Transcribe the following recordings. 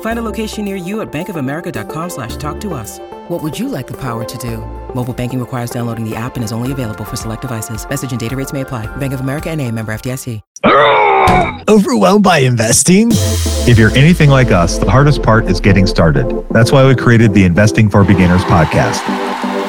Find a location near you at bankofamerica.com slash talk to us. What would you like the power to do? Mobile banking requires downloading the app and is only available for select devices. Message and data rates may apply. Bank of America and a member FDIC. Overwhelmed by investing? If you're anything like us, the hardest part is getting started. That's why we created the Investing for Beginners podcast.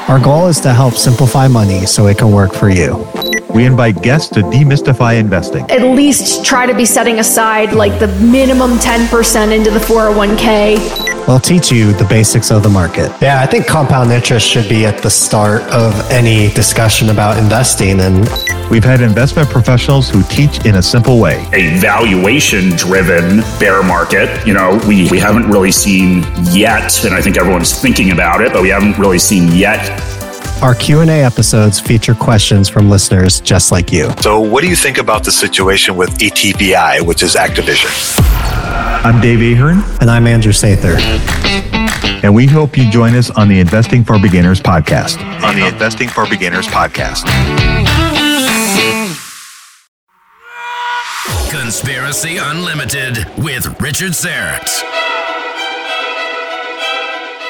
Our goal is to help simplify money so it can work for you. We invite guests to demystify investing. At least try to be setting aside like the minimum 10% into the 401k. We'll teach you the basics of the market. Yeah, I think compound interest should be at the start of any discussion about investing. And we've had investment professionals who teach in a simple way. A valuation driven bear market, you know, we, we haven't really seen yet, and I think everyone's thinking about it, but we haven't really seen yet our Q&A episodes feature questions from listeners just like you. So, what do you think about the situation with ATVI, which is Activision? I'm Dave Ahern. And I'm Andrew Sather. And we hope you join us on the Investing for Beginners podcast. On the Investing for Beginners podcast. Conspiracy Unlimited with Richard Syrett.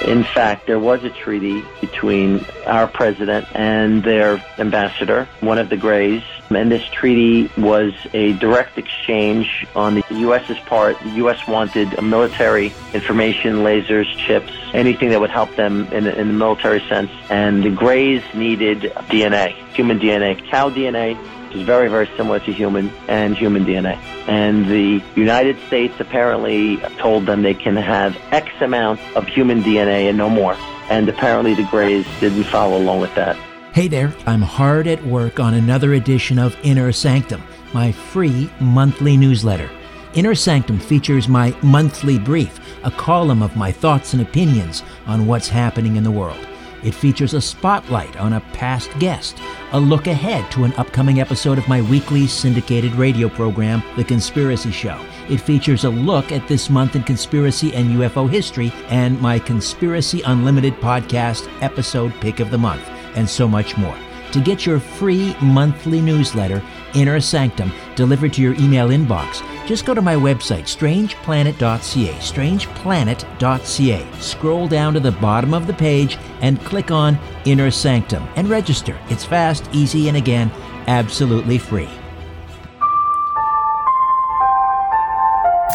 In fact, there was a treaty between our president and their ambassador, one of the Greys, and this treaty was a direct exchange on the U.S.'s part. The U.S. wanted military information, lasers, chips, anything that would help them in, in the military sense, and the Greys needed DNA, human DNA, cow DNA, is very, very similar to human and human DNA. And the United States apparently told them they can have X amount of human DNA and no more. And apparently the Greys didn't follow along with that. Hey there, I'm hard at work on another edition of Inner Sanctum, my free monthly newsletter. Inner Sanctum features my monthly brief, a column of my thoughts and opinions on what's happening in the world. It features a spotlight on a past guest, a look ahead to an upcoming episode of my weekly syndicated radio program, The Conspiracy Show. It features a look at this month in conspiracy and UFO history and my Conspiracy Unlimited podcast episode pick of the month, and so much more. To get your free monthly newsletter, Inner Sanctum, delivered to your email inbox, just go to my website, strangeplanet.ca, strangeplanet.ca. Scroll down to the bottom of the page and click on Inner Sanctum and register. It's fast, easy, and again, absolutely free.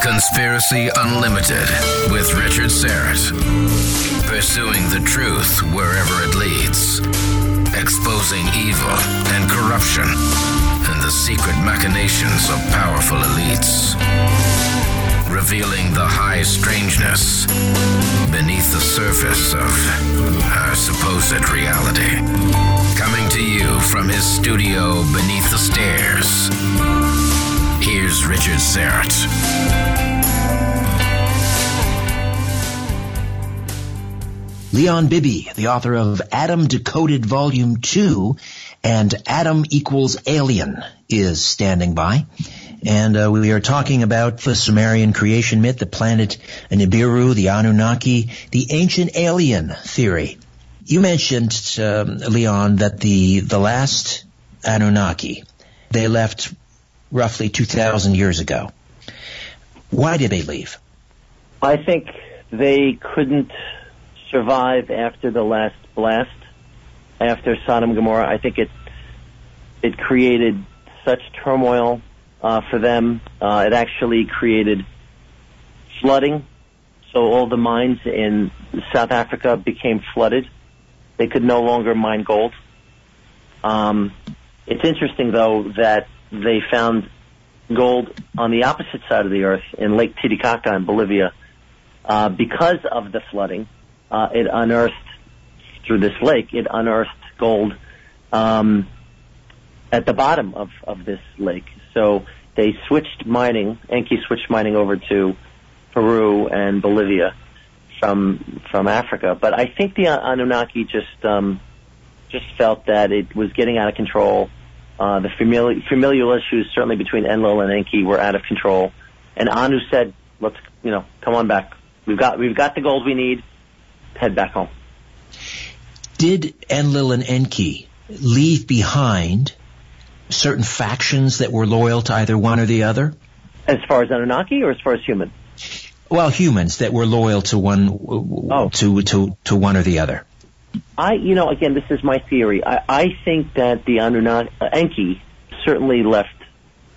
Conspiracy Unlimited with Richard Syrett. Pursuing the truth wherever it leads. Exposing evil and corruption the secret machinations of powerful elites, revealing the high strangeness beneath the surface of our supposed reality. Coming to you from his studio beneath the stairs, here's Richard Syrett. Leon Bibi, the author of Adam Decoded Volume 2 and Adam Equals Alien, is standing by. And uh, we are talking about the Sumerian creation myth, the planet Nibiru, the Anunnaki, the ancient alien theory. You mentioned, um, Leon, that the, the last Anunnaki, they left roughly 2,000 years ago. Why did they leave? I think they couldn't survive after the last blast, after Sodom and Gomorrah. I think it it created such turmoil uh, for them. Uh, it actually created flooding, so all the mines in South Africa became flooded. They could no longer mine gold. Um, it's interesting, though, that they found gold on the opposite side of the earth in Lake Titicaca in Bolivia. Uh, because of the flooding, uh, it unearthed through this lake. It unearthed gold um, at the bottom of, of this lake. So they switched mining. Enki switched mining over to Peru and Bolivia from from Africa. But I think the Anunnaki just um, just felt that it was getting out of control. Uh, the familial, familial issues, certainly between Enlil and Enki, were out of control. And Anu said, "Let's, you know, come on back. We've got we've got the gold we need. Head back home." Did Enlil and Enki leave behind certain factions that were loyal to either one or the other? As far as Anunnaki, or as far as human? Well, humans that were loyal to one oh. to to to one or the other. I, you know, again, this is my theory. I, I think that the Anunnaki Enki certainly left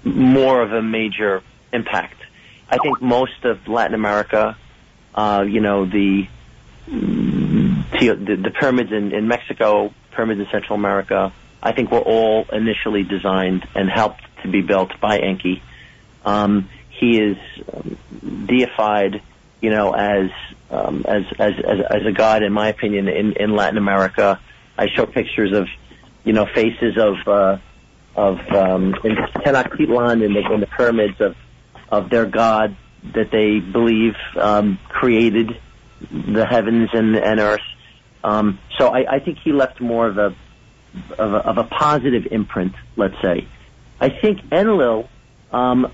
more of a major impact. I think most of Latin America, uh, you know, the the, the pyramids in, in Mexico, pyramids in Central America, I think were all initially designed and helped to be built by Enki. Um, he is um, deified, you know, as, um, as, as as as a god, in my opinion, in in Latin America. I show pictures of, you know, faces of uh, of um, in Tenochtitlan in the in the pyramids of of their god that they believe um, created the heavens and, and earth. Um, so I, I think he left more of a, of a of a positive imprint, let's say. I think Enlil um,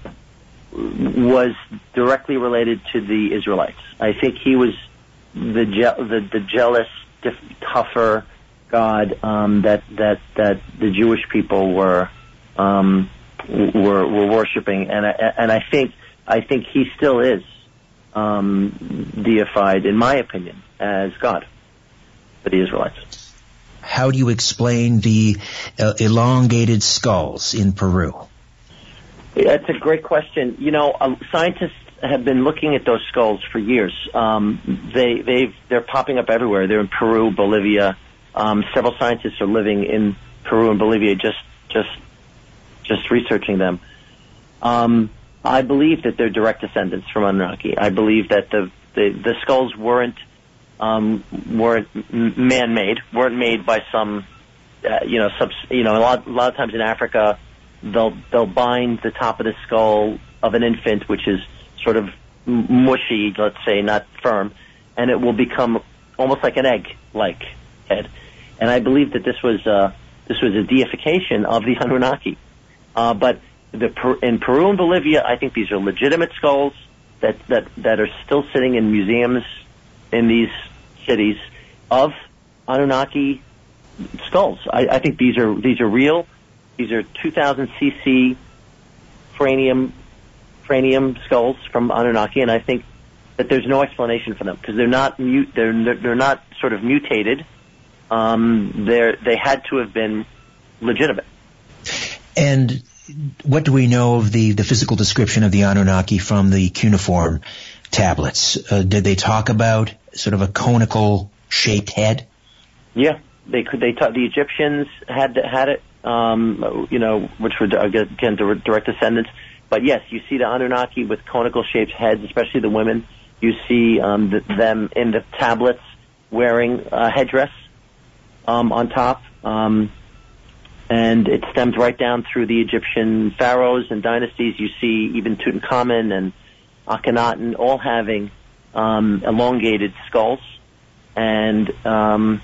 was directly related to the Israelites. I think he was the je- the, the jealous, diff- tougher God um, that that that the Jewish people were um, were were worshiping, and I, and I think I think he still is um, deified, in my opinion, as God for the Israelites. How do you explain the uh, elongated skulls in Peru? That's a great question. You know, um, scientists have been looking at those skulls for years. Um, they they they're popping up everywhere. They're in Peru, Bolivia. Um, several scientists are living in Peru and Bolivia, just just just researching them. Um, I believe that they're direct descendants from Anunnaki. I believe that the the, the skulls weren't um, weren't man-made, weren't made by some uh, you know subs, you know a lot a lot of times in Africa they'll they'll bind the top of the skull of an infant, which is sort of mushy, let's say, not firm, and it will become almost like an egg-like head. And I believe that this was uh, this was a deification of the Anunnaki. Uh, but the, in Peru and Bolivia, I think these are legitimate skulls that, that, that are still sitting in museums in these cities of Anunnaki skulls. I, I think these are these are real. These are 2,000 cc cranium cranium skulls from Anunnaki, and I think that there's no explanation for them because they're not mute. They're they're not sort of mutated. Um, they're they had to have been legitimate. And what do we know of the, the physical description of the Anunnaki from the cuneiform tablets? Uh, did they talk about sort of a conical shaped head? Yeah, they could. They taught the Egyptians had had it. Um, you know, which were again direct descendants. But yes, you see the Anunnaki with conical shaped heads, especially the women. You see um, the, them in the tablets wearing a headdress um, on top. Um, and it stems right down through the Egyptian pharaohs and dynasties. You see even Tutankhamun and Akhenaten all having um, elongated skulls, and um,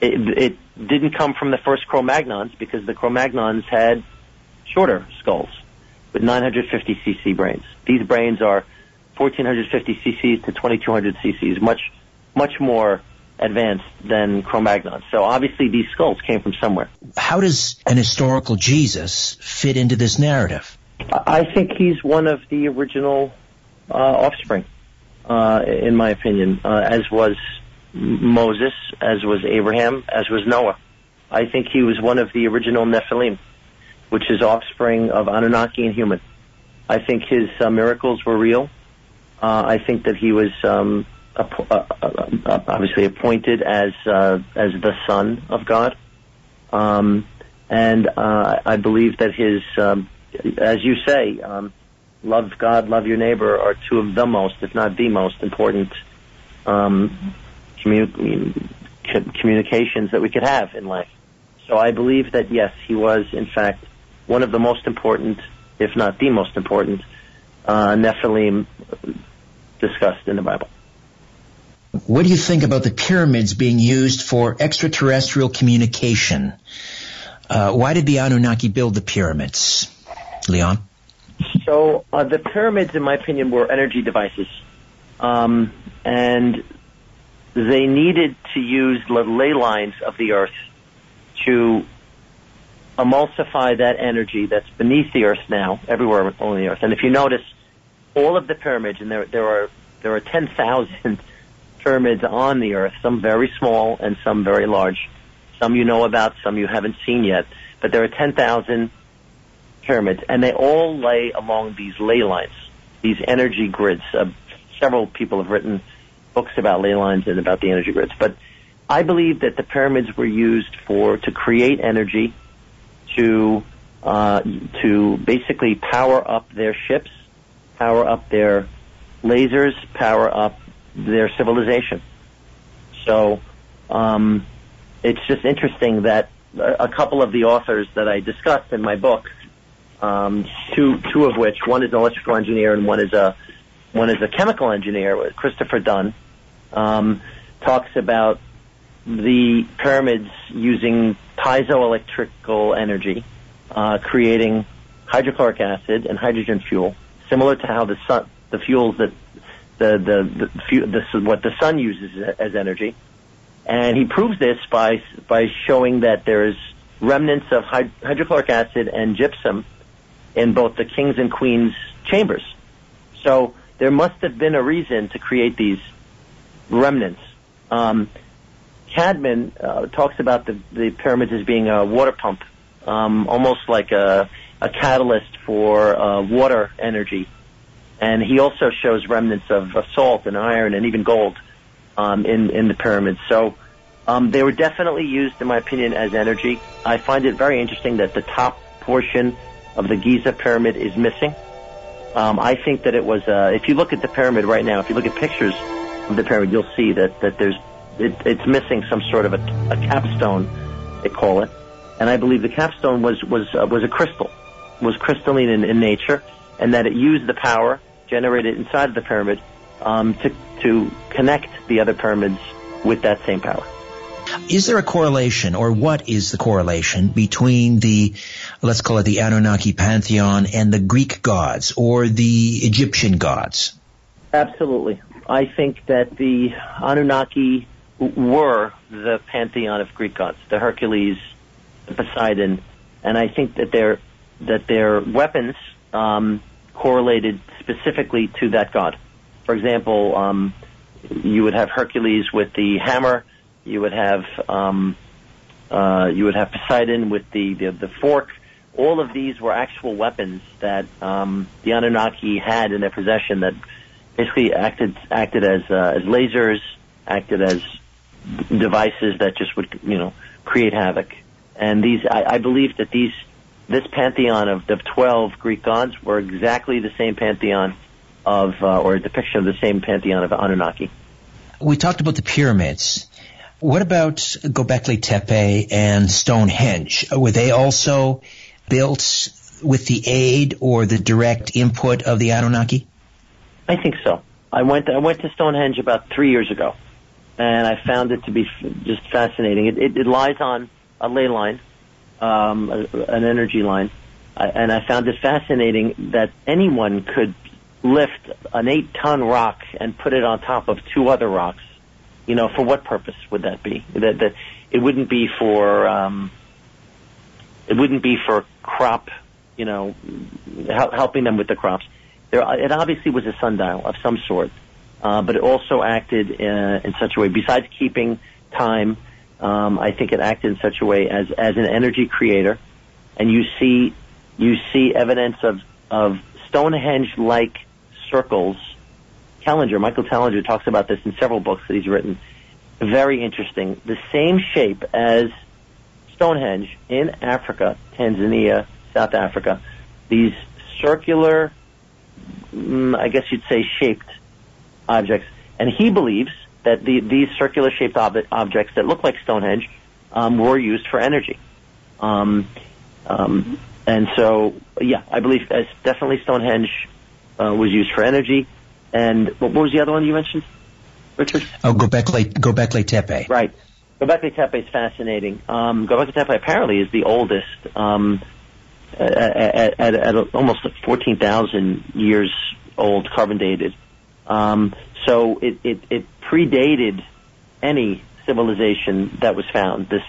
it, it didn't come from the first Cro-Magnons because the Cro-Magnons had shorter skulls with 950 cc brains. These brains are 1450 cc's to 2200 cc's, much much more advanced than Cro-Magnon. So obviously these skulls came from somewhere. How does an historical Jesus fit into this narrative? I think he's one of the original uh, offspring, uh, in my opinion, uh, as was Moses, as was Abraham, as was Noah. I think he was one of the original Nephilim, which is offspring of Anunnaki and human. I think his uh, miracles were real. Uh, I think that he was um, uh, uh, obviously appointed as uh, as the son of God, um, and uh, I believe that his, um, as you say, um, love God, love your neighbor are two of the most, if not the most important um, commu- communications that we could have in life. So I believe that yes, he was in fact one of the most important, if not the most important, uh, Nephilim discussed in the Bible. What do you think about the pyramids being used for extraterrestrial communication? Uh, why did the Anunnaki build the pyramids, Leon? So uh, the pyramids, in my opinion, were energy devices, um, and they needed to use the ley lines of the Earth to emulsify that energy that's beneath the Earth now, everywhere on the Earth. And if you notice, all of the pyramids, and there there are there are ten thousand pyramids on the earth, some very small and some very large. Some you know about, some you haven't seen yet. But there are 10,000 pyramids, and they all lay along these ley lines, these energy grids. Uh, several people have written books about ley lines and about the energy grids. But I believe that the pyramids were used for to create energy, to uh, to basically power up their ships, power up their lasers, power up their civilization. So um, it's just interesting that a couple of the authors that I discussed in my book, um, two two of which one is an electrical engineer and one is a one is a chemical engineer, Christopher Dunn, um, talks about the pyramids using piezoelectrical energy, uh, creating hydrochloric acid and hydrogen fuel, similar to how the sun, the fuels that the the, the, what the sun uses as energy, and he proves this by by showing that there's remnants of hydrochloric acid and gypsum in both the kings and queens chambers. So there must have been a reason to create these remnants. Um, Cadman uh, talks about the, the pyramids as being a water pump, um, almost like a, a catalyst for uh, water energy and he also shows remnants of, salt and iron and even gold um, in in the pyramids. So um, they were definitely used, in my opinion, as energy. I find it very interesting that the top portion of the Giza pyramid is missing. Um, I think that it was. Uh, if you look at the pyramid right now, if you look at pictures of the pyramid, you'll see that that there's it, it's missing some sort of a, a capstone, they call it. And I believe the capstone was was uh, was a crystal, was crystalline in, in nature, and that it used the power generated inside of the pyramid um, to, to connect the other pyramids with that same power. Is there a correlation, or what is the correlation between the, let's call it the Anunnaki pantheon and the Greek gods or the Egyptian gods? Absolutely. I think that the Anunnaki were the pantheon of Greek gods, the Hercules, the Poseidon, and I think that their that their weapons um, correlated specifically to that god. For example, um, you would have Hercules with the hammer. You would have um, uh, you would have Poseidon with the, the, the fork. All of these were actual weapons that um, the Anunnaki had in their possession that basically acted acted as uh, as lasers, acted as devices that just would you know create havoc. And these, I, I believe that these this pantheon of the 12 Greek gods were exactly the same pantheon of, uh, or a depiction of the same pantheon of Anunnaki. We talked about the pyramids. What about Gobekli Tepe and Stonehenge? Were they also built with the aid or the direct input of the Anunnaki? I think so. I went I went to Stonehenge about three years ago, and I found it to be just fascinating. It, it, it lies on a ley line, um, an energy line, and I found it fascinating that anyone could lift an eight-ton rock and put it on top of two other rocks. You know, for what purpose would that be? That that it wouldn't be for um, it wouldn't be for crop, you know, hel- helping them with the crops. There, it obviously was a sundial of some sort, uh, but it also acted in, in such a way. Besides keeping time, um, I think it acted in such a way as as an energy creator, and you see you see evidence of of Stonehenge-like circles. Tellinger, Michael Tellinger talks about this in several books that he's written. Very interesting. The same shape as Stonehenge in Africa, Tanzania, South Africa. These circular, mm, I guess you'd say shaped objects. And he believes that the, these circular shaped ob- objects that look like Stonehenge um, were used for energy. Um, um, and so, yeah, I believe uh, definitely Stonehenge uh, was used for energy. And what was the other one you mentioned, Richard? Oh, Gobekli, Gobekli Tepe. Right. Gobekli Tepe is fascinating. Um, Gobekli Tepe apparently is the oldest, um, at, at, at, at almost 14,000 years old, carbon dated. Um, so it, it, it predated any civilization that was found, this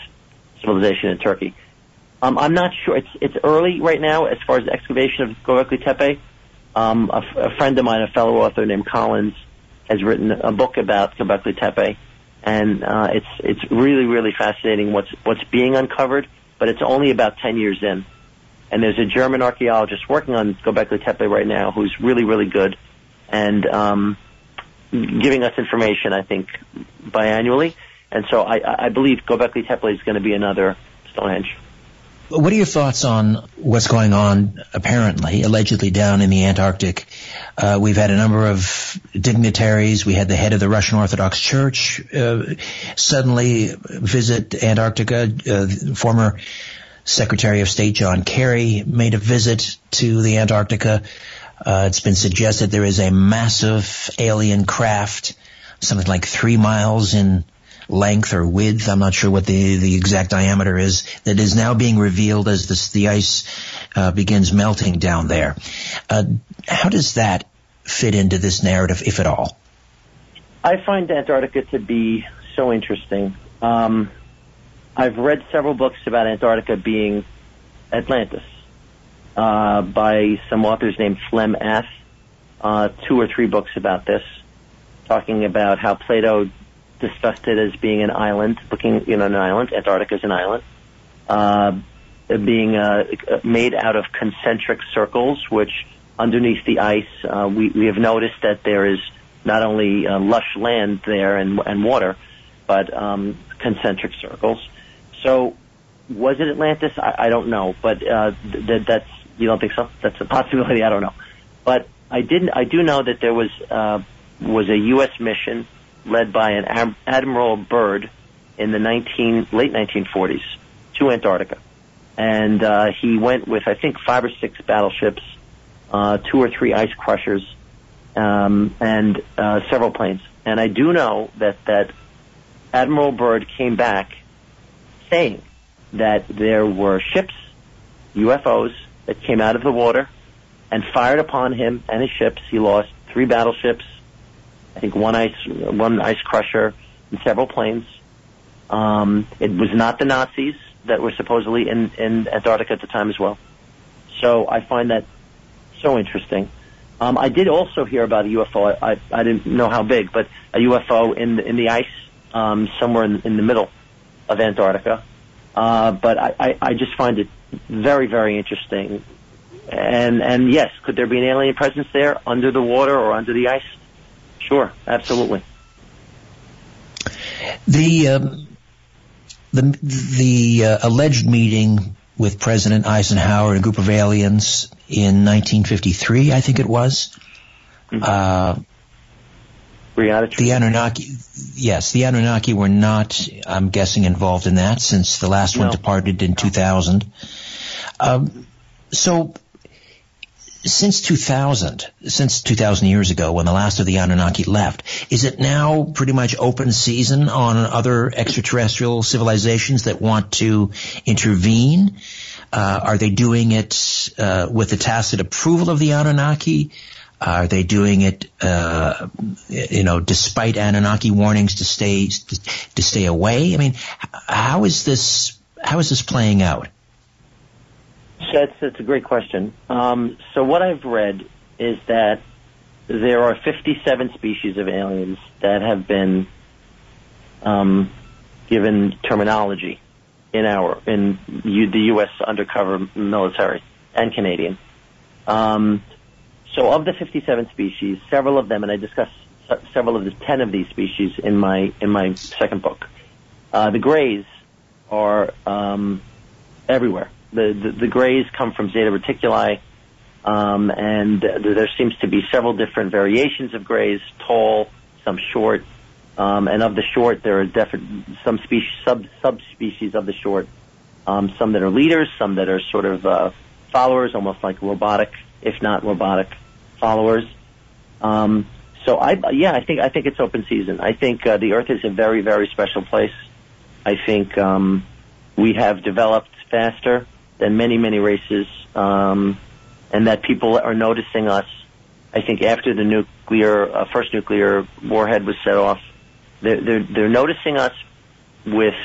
civilization in Turkey. Um, I'm not sure. It's it's early right now as far as the excavation of Gobekli Tepe. Um, a, f- a friend of mine, a fellow author named Collins, has written a book about Gobekli Tepe, and uh, it's it's really really fascinating what's what's being uncovered. But it's only about ten years in, and there's a German archaeologist working on Gobekli Tepe right now who's really really good, and um, giving us information. I think biannually, and so I, I believe Gobekli Tepe is going to be another Stonehenge. What are your thoughts on what's going on, apparently, allegedly down in the Antarctic? Uh, we've had a number of dignitaries. We had the head of the Russian Orthodox Church uh, suddenly visit Antarctica. Uh, former Secretary of State John Kerry made a visit to the Antarctica. Uh, it's been suggested there is a massive alien craft, something like three miles in length or width. I'm not sure what the, the exact diameter is that is now being revealed as this, the ice uh, begins melting down there. Uh, how does that fit into this narrative, if at all? I find Antarctica to be so interesting. Um, I've read several books about Antarctica being Atlantis uh, by some authors named Flem-Ath. Uh, two or three books about this, talking about how Plato discussed it as being an island, looking you know an island. Antarctica is an island, uh, being uh, made out of concentric circles, which underneath the ice, uh, we we have noticed that there is not only uh, lush land there and and water, but um, concentric circles. So, was it Atlantis? I, I don't know, but uh, th- that's you don't think so? That's a possibility. I don't know, but I didn't. I do know that there was uh, was a U.S. mission led by an Ad- Admiral Byrd in the 19, late 1940s to Antarctica. And uh, he went with, I think, five or six battleships, uh, two or three ice crushers, um, and uh, several planes. And I do know that, that Admiral Byrd came back saying that there were ships, UFOs, that came out of the water and fired upon him and his ships. He lost three battleships, I think one ice one ice crusher and several planes. Um, it was not the Nazis that were supposedly in, in Antarctica at the time as well. So I find that so interesting. Um, I did also hear about a UFO. I, I, I didn't know how big, but a UFO in in the ice um, somewhere in, in the middle of Antarctica. Uh, but I, I, I just find it very, very interesting. And and yes, could there be an alien presence there under the water or under the ice? Sure, absolutely. The um, the the uh, alleged meeting with President Eisenhower and a group of aliens in 1953, I think it was. Uh, Greada The Anunnaki, yes, the Anunnaki were not, I'm guessing, involved in that since the last one departed in 2000. Um, so, since 2000, since 2000 years ago when the last of the Anunnaki left, is it now pretty much open season on other extraterrestrial civilizations that want to intervene? Uh, are they doing it uh, with the tacit approval of the Anunnaki? Are they doing it, uh, you know, despite Anunnaki warnings to stay to stay away? I mean, how is this how is this playing out? That's, that's a great question. Um, so what I've read is that there are 57 species of aliens that have been um, given terminology in our in U, the U.S. undercover military and Canadian. Um, so of the 57 species, several of them, and I discuss several of the 10 of these species in my in my second book. Uh, the Greys are um, everywhere. The, the the Greys come from Zeta Reticuli, um, and uh, there seems to be several different variations of Greys: tall, some short, um, and of the short, there are different some species sub subspecies of the short. Um, some that are leaders, some that are sort of uh, followers, almost like robotic, if not robotic followers. Um, so I, yeah, I think I think it's open season. I think uh, the Earth is a very, very special place. I think um, we have developed faster than many, many races, um, and that people are noticing us. I think after the nuclear uh, first nuclear warhead was set off, they're, they're they're noticing us with,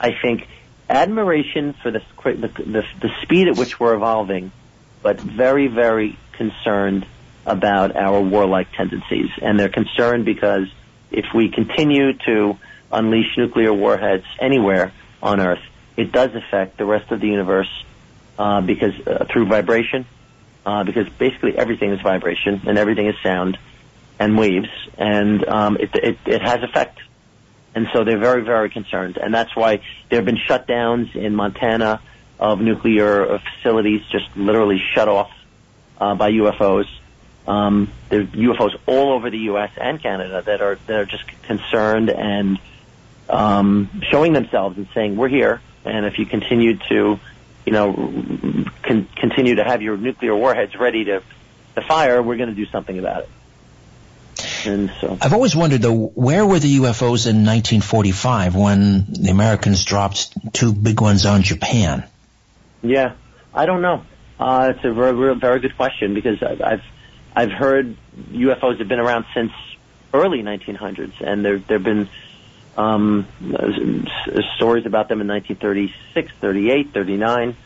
I think, admiration for the the, the the speed at which we're evolving, but very, very concerned about our warlike tendencies. And they're concerned because if we continue to unleash nuclear warheads anywhere on Earth, it does affect the rest of the universe uh, because uh, through vibration, uh, because basically everything is vibration and everything is sound and waves, and um, it, it, it has effect. And so they're very, very concerned. And that's why there have been shutdowns in Montana of nuclear uh, facilities just literally shut off uh, by UFOs. Um, there are UFOs all over the U.S. and Canada that are that are just concerned and um, showing themselves and saying, "We're here, and if you continue to, you know, con- continue to have your nuclear warheads ready to to fire, we're going to do something about it." And so, I've always wondered though, where were the UFOs in 1945 when the Americans dropped two big ones on Japan? yeah, I don't know. Uh, it's a very, very, good question because I've, I've I've heard UFOs have been around since early 1900s, and there there've been um, stories about them in 1936, 38, 39,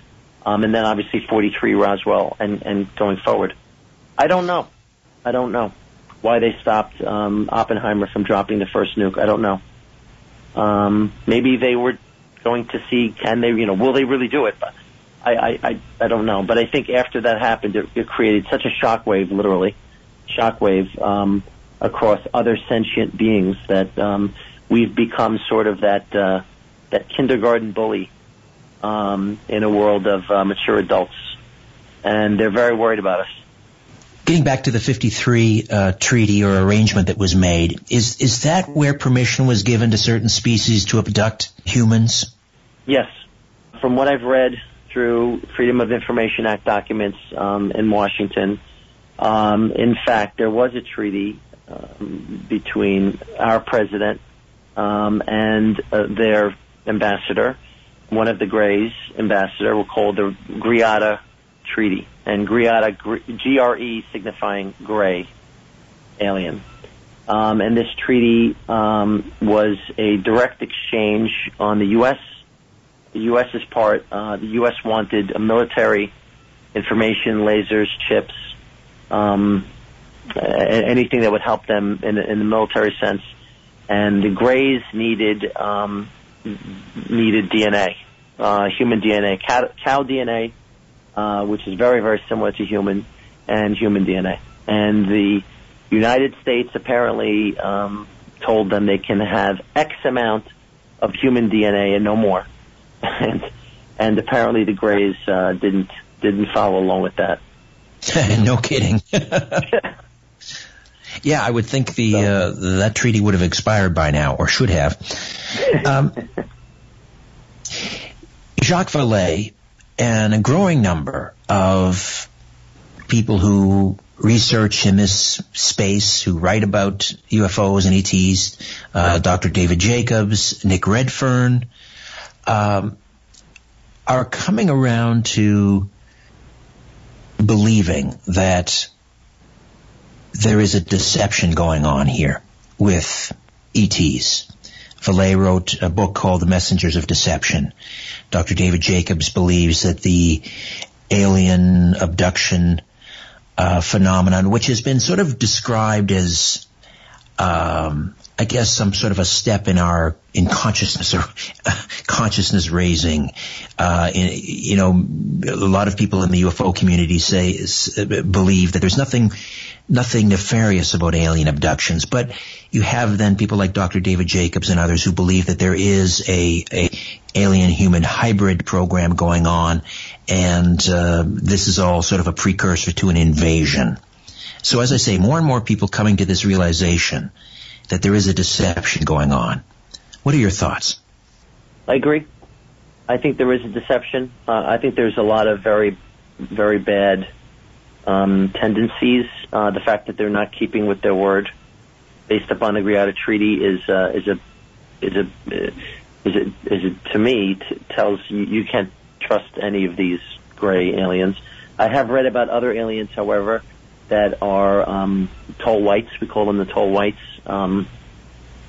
um, and then obviously 43 Roswell, and and going forward. I don't know. I don't know why they stopped um, Oppenheimer from dropping the first nuke. I don't know. Um, maybe they were going to see can they, you know, will they really do it? But I, I, I, I don't know. But I think after that happened, it, it created such a shockwave, literally, shockwave um, across other sentient beings that um, we've become sort of that uh, that kindergarten bully um, in a world of uh, mature adults, and they're very worried about us. Getting back to the 53 uh, treaty or arrangement that was made, is is that where permission was given to certain species to abduct humans? Yes, from what I've read through Freedom of Information Act documents um, in Washington, um, in fact, there was a treaty um, between our president um, and uh, their ambassador, one of the Greys ambassador, were called the Greada Treaty, and Greada, G R E signifying gray alien. Um, and this treaty um, was a direct exchange on the U.S. The U.S.'s part. Uh, the U.S. wanted military information, lasers, chips, um, anything that would help them in, in the military sense. And the Greys needed um, needed DNA, uh, human DNA, cow, cow DNA, uh, which is very very similar to human and human DNA. And the United States apparently um, told them they can have X amount of human DNA and no more. and and apparently the Greys uh, didn't didn't follow along with that. no kidding. Yeah, I would think the uh, that treaty would have expired by now, or should have. Um, Jacques Vallée and a growing number of people who research in this space, who write about UFOs and ETs, uh, Dr. David Jacobs, Nick Redfern, um, are coming around to believing that there is a deception going on here with ETs. Vallée wrote a book called The Messengers of Deception. Dr. David Jacobs believes that the alien abduction uh, phenomenon, which has been sort of described as, um, I guess, some sort of a step in our in consciousness or consciousness raising. Uh, in, you know, a lot of people in the UFO community say is, believe that there's nothing nothing nefarious about alien abductions, but you have then people like Dr. David Jacobs and others who believe that there is a, a alien human hybrid program going on, and uh, this is all sort of a precursor to an invasion. So as I say, more and more people coming to this realization that there is a deception going on. What are your thoughts? I agree. I think there is a deception. Uh, I think there's a lot of very, very bad um, tendencies. Uh, the fact that they're not keeping with their word, based upon the Greada Treaty, is uh, is a is a is it is it to me t- tells you you can't trust any of these gray aliens. I have read about other aliens, however, that are um, tall whites. We call them the tall whites um,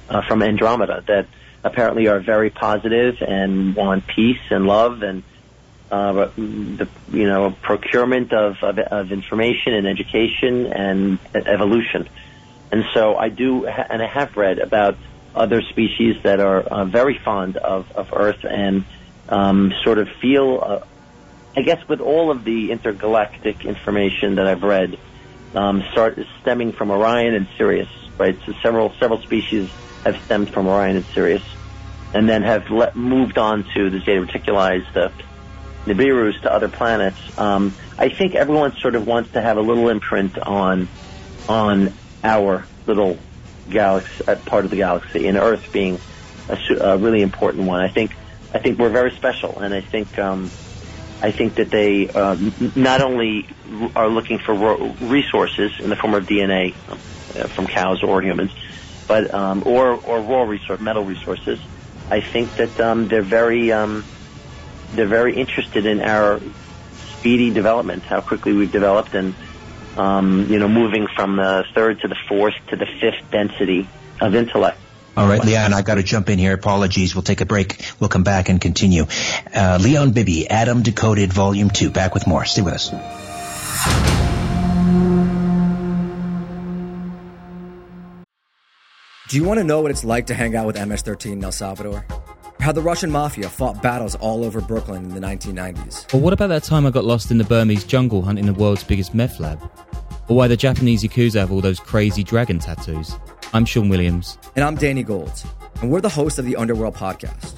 uh, from Andromeda that apparently are very positive and want peace and love and uh, the you know procurement of, of, of information and education and evolution. And so I do, and I have read about other species that are uh, very fond of, of Earth and um, sort of feel, uh, I guess, with all of the intergalactic information that I've read, um, start stemming from Orion and Sirius, right? So several several species have stemmed from Orion and Sirius, and then have moved on to the Zeta Reticuli, the Nibiru's to other planets. Um, I think everyone sort of wants to have a little imprint on on our little galaxy, uh, part of the galaxy, and Earth being a, a, really important one. I think I think we're very special, and I think um, I think that they uh, not only are looking for resources in the form of DNA uh, from cows or humans, but um, or or raw resource metal resources. I think that um, they're very um, they're very interested in our speedy development, how quickly we've developed, and um, you know, moving from the third to the fourth to the fifth density of intellect. All right, Leon, I've got to jump in here. Apologies. We'll take a break. We'll come back and continue. Uh, Leon Bibi, Adam Decoded, Volume 2. Back with more. Stay with us. Do you want to know what it's like to hang out with MS-13 in El Salvador? How the Russian mafia fought battles all over Brooklyn in the 1990s. Or what about that time I got lost in the Burmese jungle hunting the world's biggest meth lab? Or why the Japanese Yakuza have all those crazy dragon tattoos? I'm Sean Williams. And I'm Danny Gold. And we're the hosts of the Underworld podcast.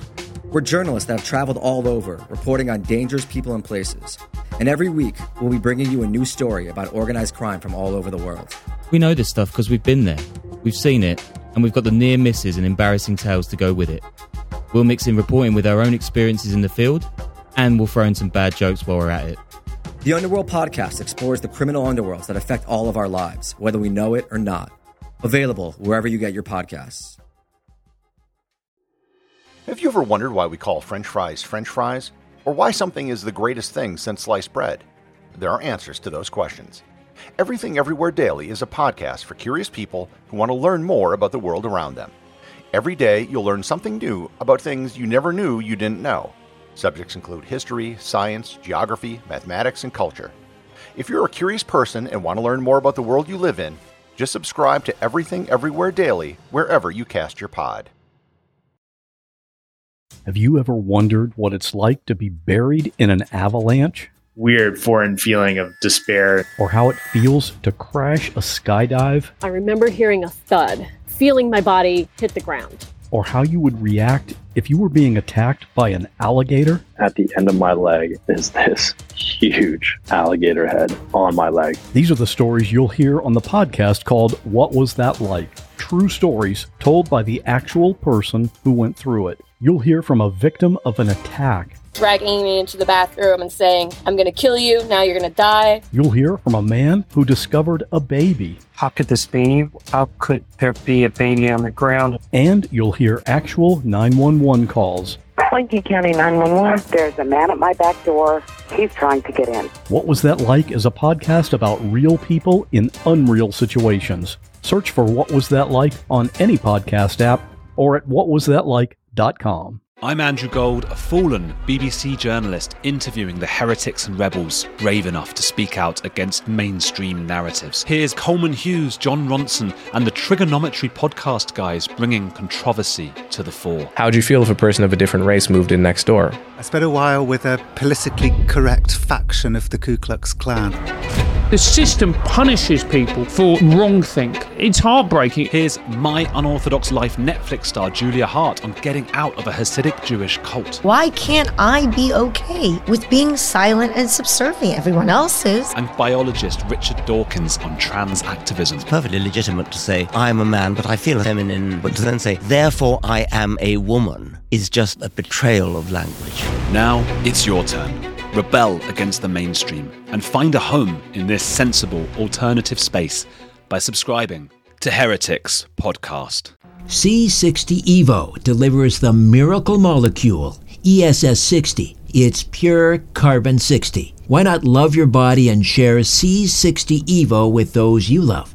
We're journalists that have traveled all over, reporting on dangerous people and places. And every week, we'll be bringing you a new story about organized crime from all over the world. We know this stuff because we've been there, we've seen it, and we've got the near misses and embarrassing tales to go with it. We'll mix in reporting with our own experiences in the field, and we'll throw in some bad jokes while we're at it. The Underworld podcast explores the criminal underworlds that affect all of our lives, whether we know it or not. Available wherever you get your podcasts. Have you ever wondered why we call French fries French fries? Or why something is the greatest thing since sliced bread? There are answers to those questions. Everything Everywhere Daily is a podcast for curious people who want to learn more about the world around them. Every day, you'll learn something new about things you never knew you didn't know. Subjects include history, science, geography, mathematics, and culture. If you're a curious person and want to learn more about the world you live in, just subscribe to Everything Everywhere Daily wherever you cast your pod. Have you ever wondered what it's like to be buried in an avalanche? Weird foreign feeling of despair. Or how it feels to crash a skydive? I remember hearing a thud feeling my body hit the ground. or how you would react if you were being attacked by an alligator? At the end of my leg is this huge alligator head on my leg. These are the stories you'll hear on the podcast called What Was That Like? True stories told by the actual person who went through it. You'll hear from a victim of an attack. Dragging me into the bathroom and saying, I'm gonna kill you, now you're gonna die. You'll hear from a man who discovered a baby. How could this be? How could there be a baby on the ground? And you'll hear actual 911 calls. Lincoln County 911. There's a man at my back door. He's trying to get in. What Was That Like is a podcast about real people in unreal situations. Search for What Was That Like on any podcast app or at whatwasthatlike.com. I'm Andrew Gold, a fallen BBC journalist interviewing the heretics and rebels brave enough to speak out against mainstream narratives. Here's Coleman Hughes, Jon Ronson, and the Trigonometry podcast guys bringing controversy to the fore. How would you feel if a person of a different race moved in next door? I spent a while with a politically correct faction of the Ku Klux Klan. The system punishes people for wrong think. It's heartbreaking. Here's My Unorthodox Life Netflix star Julia Haart on getting out of a Hasidic Jewish cult. Why can't I be okay with being silent and subservient? Everyone else is. And biologist Richard Dawkins on trans activism. It's perfectly legitimate to say, I'm a man, but I feel feminine, but to then say, therefore I am a woman, is just a betrayal of language. Now it's your turn. Rebel against the mainstream and find a home in this sensible alternative space by subscribing to Heretics Podcast. C60 Evo delivers the miracle molecule ESS 60. It's pure carbon 60. Why not love your body and share C60 Evo with those you love?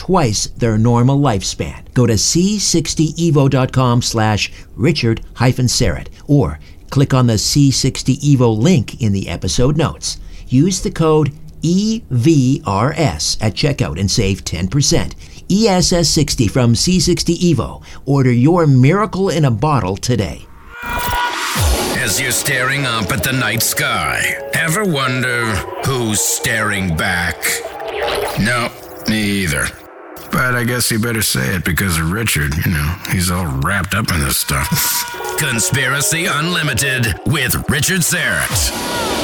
twice their normal lifespan. Go to c60evo.com slash richard hyphen Syrett or click on the C60 Evo link in the episode notes. Use the code EVRS at checkout and save 10%. ESS 60 from C60 Evo. Order your miracle in a bottle today. As you're staring up at the night sky, ever wonder who's staring back? No, me either. But I guess you better say it because of Richard, you know, he's all wrapped up in this stuff. Conspiracy Unlimited with Richard Syrett.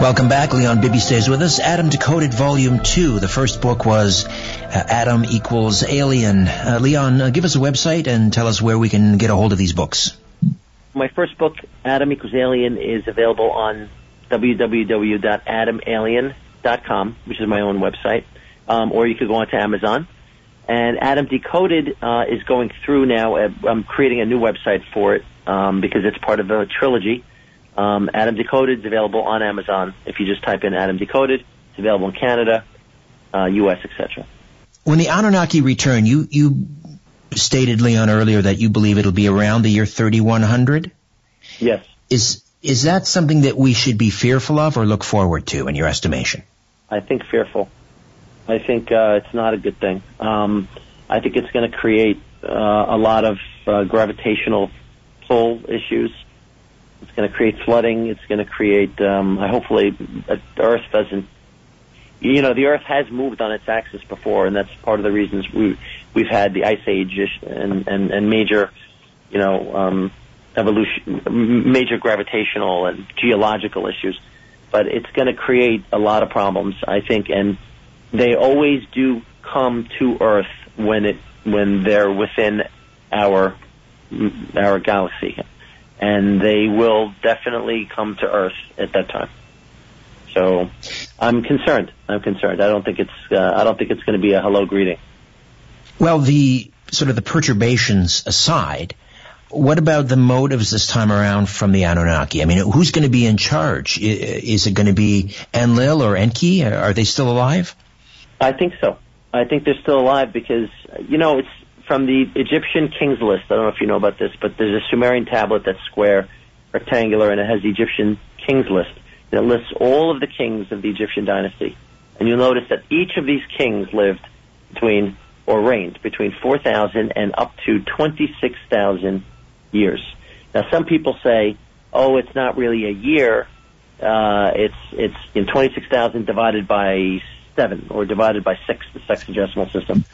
Welcome back. Leon Bibi stays with us. Adam Decoded Volume 2. The first book was uh, Adam equals Alien. Uh, Leon, uh, give us a website and tell us where we can get a hold of these books. My first book, Adam equals Alien, is available on www.adamalien.com, which is my own website, um, or you could go onto Amazon. And Adam Decoded uh, is going through now. Uh, I'm creating a new website for it um, because it's part of a trilogy. Um, Adam Decoded is available on Amazon. If you just type in Adam Decoded, it's available in Canada, uh, U.S., etc. When the Anunnaki return, you you stated Leon earlier that you believe it'll be around the year 3100. Yes. Is is that something that we should be fearful of or look forward to, in your estimation? I think fearful. I think uh, it's not a good thing. Um, I think it's going to create uh, a lot of uh, gravitational pull issues. It's going to create flooding. It's going to create. Um, hopefully, uh, the Earth doesn't. You know, the Earth has moved on its axis before, and that's part of the reasons we we've had the ice age and and, and major, you know, um, evolution, major gravitational and geological issues. But it's going to create a lot of problems, I think, and they always do come to Earth when it when they're within our our galaxy, and they will definitely come to Earth at that time. So I'm concerned. I'm concerned. I don't think it's uh, I don't think it's going to be a hello greeting. Well, the sort of the perturbations aside, what about the motives this time around from the Anunnaki? I mean, who's going to be in charge? Is it going to be Enlil or Enki? Are they still alive? I think so. I think they're still alive because you know it's from the Egyptian kings list. I don't know if you know about this, but there's a Sumerian tablet that's square, rectangular, and it has the Egyptian kings list. And it lists all of the kings of the Egyptian dynasty. And you'll notice that each of these kings lived between, or reigned between 4,000 and up to 26,000 years. Now, some people say, oh, it's not really a year. Uh, it's it's in 26,000 divided by seven or divided by six, the sexagesimal system.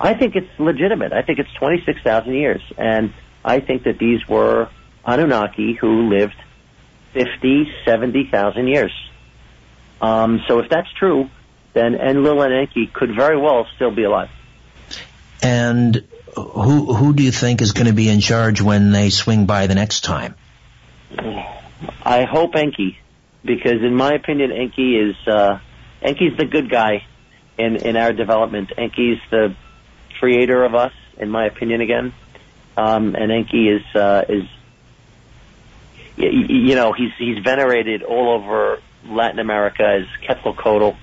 I think it's legitimate. I think it's 26,000 years. And I think that these were Anunnaki who lived 50, 70,000 years. Um, so if that's true, then Enlil and Enki could very well still be alive. And who who do you think is going to be in charge when they swing by the next time? I hope Enki, because in my opinion, Enki is uh, Enki's the good guy in in our development. Enki's the creator of us, in my opinion, again. Um, and Enki is uh, is you, you know he's he's venerated all over Latin America as Quetzalcoatl,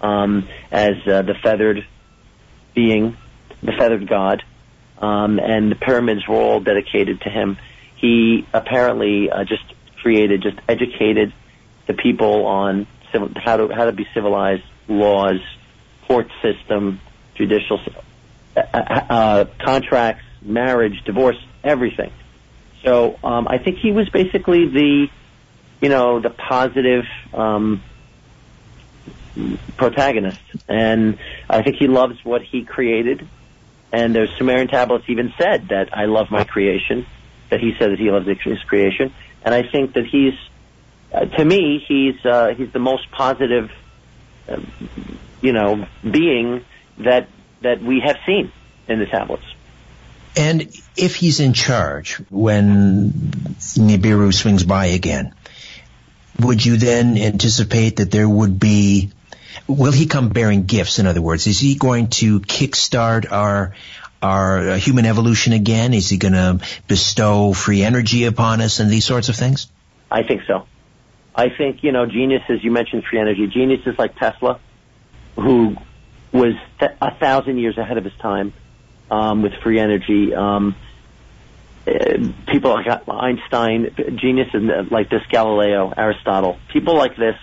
um, as uh, the feathered being, the feathered god, um, and the pyramids were all dedicated to him. He apparently uh, just created, just educated the people on civil, how to how to be civilized, laws, court system, judicial uh, uh, contracts, marriage, divorce, everything. So um, I think he was basically the, you know, the positive um, protagonist, and I think he loves what he created. And there's Sumerian tablets even said that I love my creation. That he said that he loves his creation, and I think that he's, uh, to me, he's uh, he's the most positive, uh, you know, being that that we have seen in the tablets. And if he's in charge when Nibiru swings by again, would you then anticipate that there would be will he come bearing gifts in other words? Is he going to kickstart our our uh, human evolution again? Is he going to bestow free energy upon us and these sorts of things? I think so. I think you know geniuses you mentioned free energy. Geniuses like tesla who was th- a thousand years ahead of his time um, with free energy. Um, uh, people like Einstein, geniuses like this, Galileo, Aristotle, people like this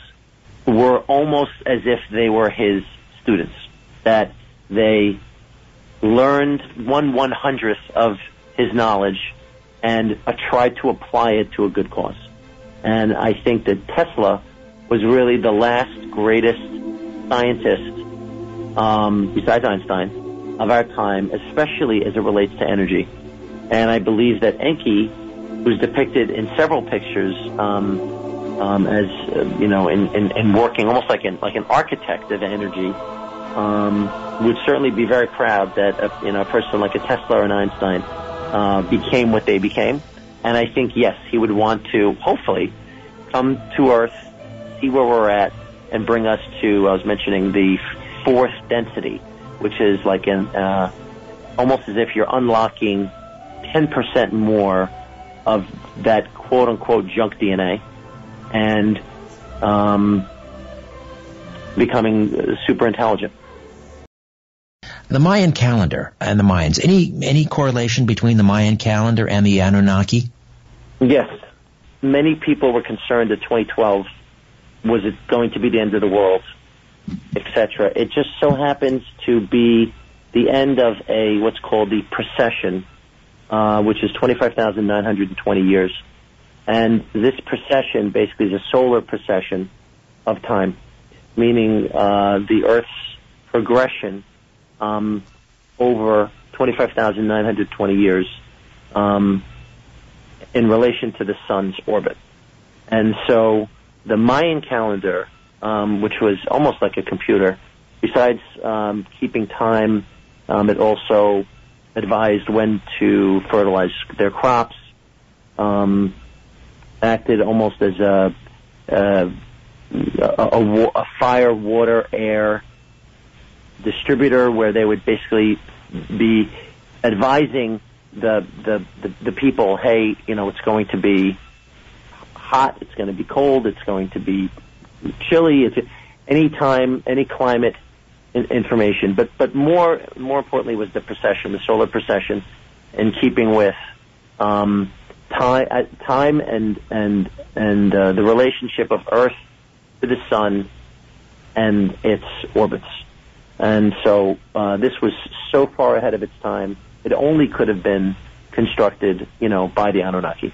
were almost as if they were his students, that they learned one one hundredth of his knowledge and uh, tried to apply it to a good cause. And I think that Tesla was really the last greatest scientist, um, besides Einstein, of our time, especially as it relates to energy. And I believe that Enki, who's depicted in several pictures, um, um, as uh, you know, in, in, in working almost like an like an architect of energy, um, would certainly be very proud that a, you know a person like a Tesla or an Einstein uh, became what they became. And I think yes, he would want to hopefully come to Earth, see where we're at, and bring us to I was mentioning the fourth density, which is like an uh, almost as if you're unlocking ten percent more of that quote unquote junk DNA and um, becoming super intelligent. The Mayan calendar and the Mayans. Any any correlation between the Mayan calendar and the Anunnaki? Yes. Many people were concerned that 2012 was it going to be the end of the world, etc. It just so happens to be the end of a what's called the precession, uh, which is 25,920 years. And this procession basically is a solar procession of time, meaning uh, the Earth's progression um, over 25,920 years um, in relation to the sun's orbit. And so the Mayan calendar, um, which was almost like a computer, besides um, keeping time, um, it also advised when to fertilize their crops, um, acted almost as a a, a, a fire, water, air distributor, where they would basically be advising the, the the the people, hey, you know, it's going to be hot, it's going to be cold, it's going to be chilly. It's any time, any climate information, but but more more importantly was the procession, the solar procession, in keeping with um, time, uh, time and and and uh, the relationship of Earth to the Sun and its orbits. And so uh, this was so far ahead of its time. It only could have been constructed, you know, by the Anunnaki.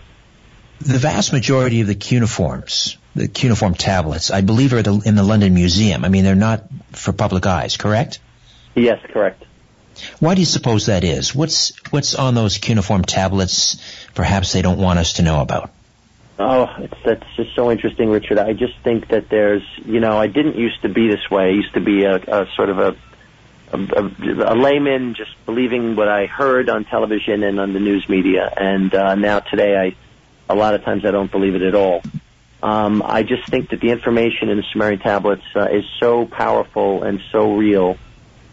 The vast majority of the cuneiforms, the cuneiform tablets, I believe are the, in the London Museum. I mean, they're not for public eyes, correct? Yes, correct. Why do you suppose that is? What's what's on those cuneiform tablets? Perhaps they don't want us to know about. Oh, it's, that's just so interesting, Richard. I just think that there's, you know, I didn't used to be this way. I used to be a, a sort of a, a, a layman, just believing what I heard on television and on the news media. And uh, now today, I, a lot of times, I don't believe it at all. Um, I just think that the information in the Sumerian tablets uh, is so powerful and so real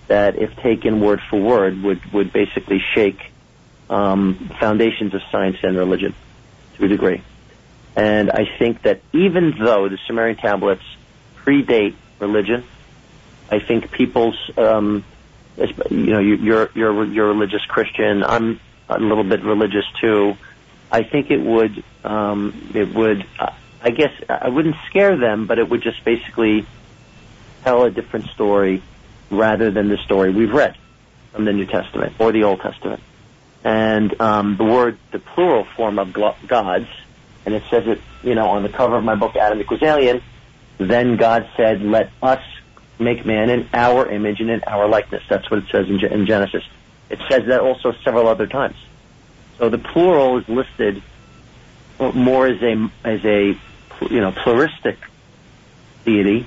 that, if taken word for word, would would basically shake um, foundations of science and religion to a degree. And I think that even though the Sumerian tablets predate religion, I think people's, um, you know, you- you're you're you're a religious Christian. I'm a little bit religious too. I think it would um, it would I guess I wouldn't scare them, but it would just basically tell a different story rather than the story we've read from the New Testament or the Old Testament. And um, the word, the plural form of gods, and it says it, you know, on the cover of my book, Adam Equals Alien. Then God said, "Let us make man in our image and in our likeness." That's what it says in, in Genesis. It says that also several other times. So the plural is listed more as a as a you know pluralistic deity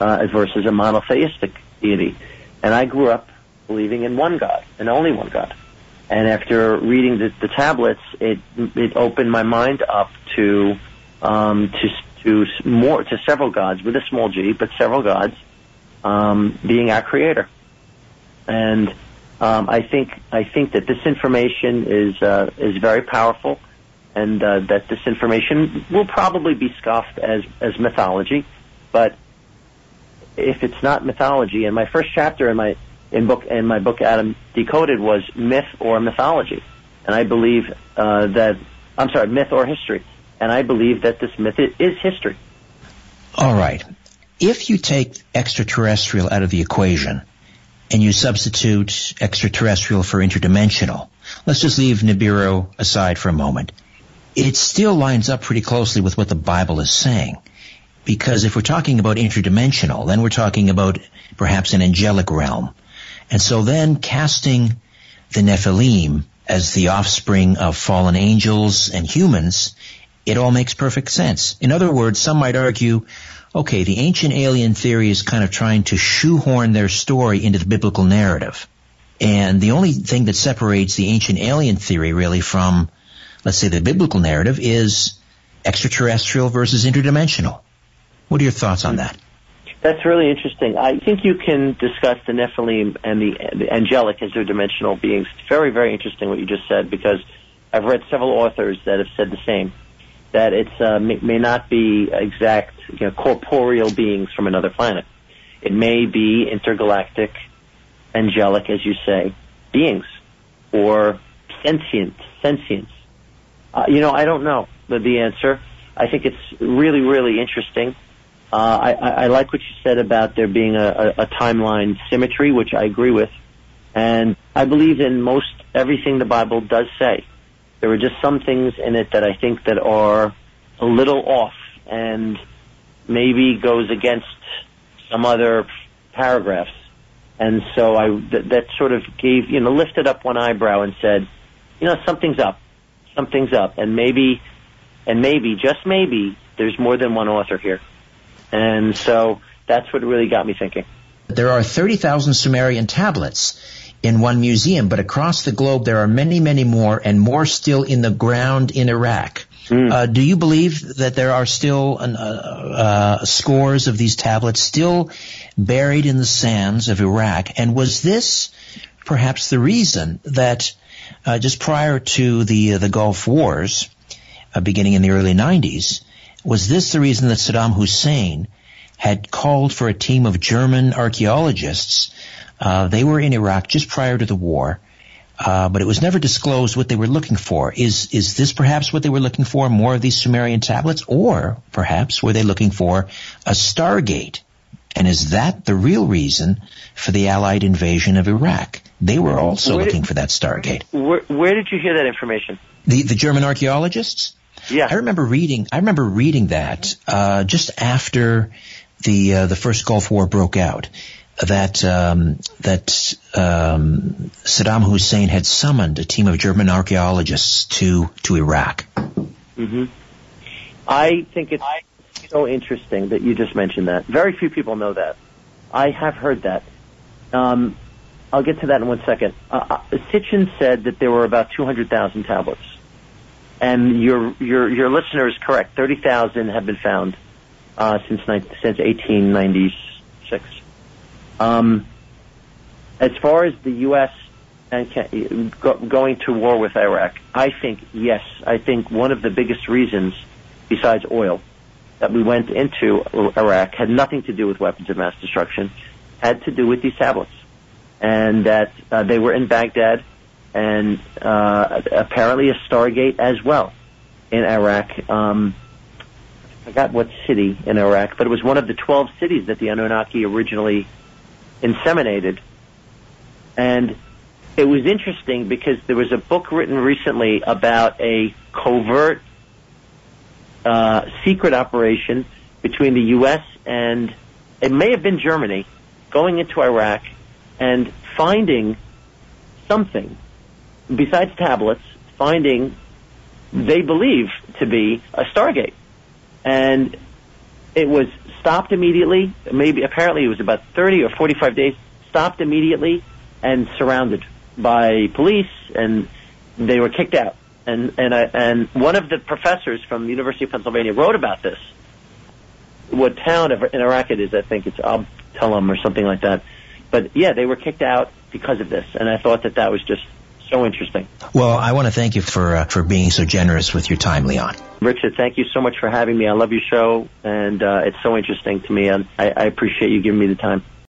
uh, versus a monotheistic deity. And I grew up believing in one God and only one God. And after reading the, the tablets, it it opened my mind up to um, to to more to several gods with a small g, but several gods um, being our creator. And um, I think I think that this information is uh, is very powerful, and uh, that this information will probably be scoffed as as mythology, but if it's not mythology, and my first chapter in my in book in my book Adam Decoded was myth or mythology, and I believe uh, that I'm sorry, myth or history, and I believe that this myth is history. All right. If you take extraterrestrial out of the equation and you substitute extraterrestrial for interdimensional, let's just leave Nibiru aside for a moment. It still lines up pretty closely with what the Bible is saying. Because if we're talking about interdimensional, then we're talking about perhaps an angelic realm. And so then casting the Nephilim as the offspring of fallen angels and humans, it all makes perfect sense. In other words, some might argue, okay, the ancient alien theory is kind of trying to shoehorn their story into the biblical narrative. And the only thing that separates the ancient alien theory really from, let's say, the biblical narrative is extraterrestrial versus interdimensional. What are your thoughts on that? That's really interesting. I think you can discuss the Nephilim and the, the angelic as their dimensional beings. It's very, very interesting what you just said because I've read several authors that have said the same. That it uh, may, may not be exact you know, corporeal beings from another planet. It may be intergalactic, angelic, as you say, beings or sentient, sentience. Uh, you know, I don't know the, the answer. I think it's really, really interesting. Uh, I, I like what you said about there being a, a, a timeline symmetry, which I agree with. And I believe in most everything the Bible does say. There are just some things in it that I think that are a little off and maybe goes against some other paragraphs. And so I, that, that sort of gave, you know, lifted up one eyebrow and said, you know, something's up. Something's up. And maybe, and maybe, just maybe, there's more than one author here. And so that's what really got me thinking. There are 30,000 Sumerian tablets in one museum, but across the globe there are many, many more, and more still in the ground in Iraq. Uh, do you believe that there are still an, uh, uh, scores of these tablets still buried in the sands of Iraq? And was this perhaps the reason that uh, just prior to the uh, the Gulf Wars, uh, beginning in the early 90s, was this the reason that Saddam Hussein had called for a team of German archaeologists. Uh, they were in Iraq just prior to the war, uh, but it was never disclosed what they were looking for. Is is this perhaps what they were looking for? More of these Sumerian tablets, or perhaps were they looking for a Stargate? And is that the real reason for the Allied invasion of Iraq? They were also Where looking for that Stargate. Where, where did you hear that information? The the German archaeologists. Yeah, I remember reading. I remember reading that uh, just after the uh, the first Gulf War broke out. That um, that um, Saddam Hussein had summoned a team of German archaeologists to to Iraq. hmm I think it's so interesting that you just mentioned that. Very few people know that. I have heard that. Um, I'll get to that in one second. Uh, uh, Sitchin said that there were about 200,000 tablets. And your, your, your listener is correct. 30,000 have been found uh, since, since 1896. Um, as far as the U.S. and ca- go, going to war with Iraq, I think yes. I think one of the biggest reasons, besides oil, that we went into Iraq had nothing to do with weapons of mass destruction, had to do with these tablets, and that uh, they were in Baghdad, and uh, apparently a Stargate as well in Iraq. Um, I forgot what city in Iraq, but it was one of the 12 cities that the Anunnaki originally inseminated. And it was interesting because there was a book written recently about a covert uh, secret operation between the U.S. and it may have been Germany going into Iraq and finding something besides tablets, finding they believe to be a Stargate. And it was stopped immediately. Maybe apparently it was about 30 or 45 days. Stopped immediately and surrounded by police, and they were kicked out. And and I, and one of the professors from the University of Pennsylvania wrote about this. What town in Iraq it is? I think it's Abtelem or something like that. But yeah, they were kicked out because of this, and I thought that that was just so interesting. Well, I want to thank you for uh, for being so generous with your time, Leon. Richard, thank you so much for having me. I love your show, and uh, it's so interesting to me, and I, I appreciate you giving me the time.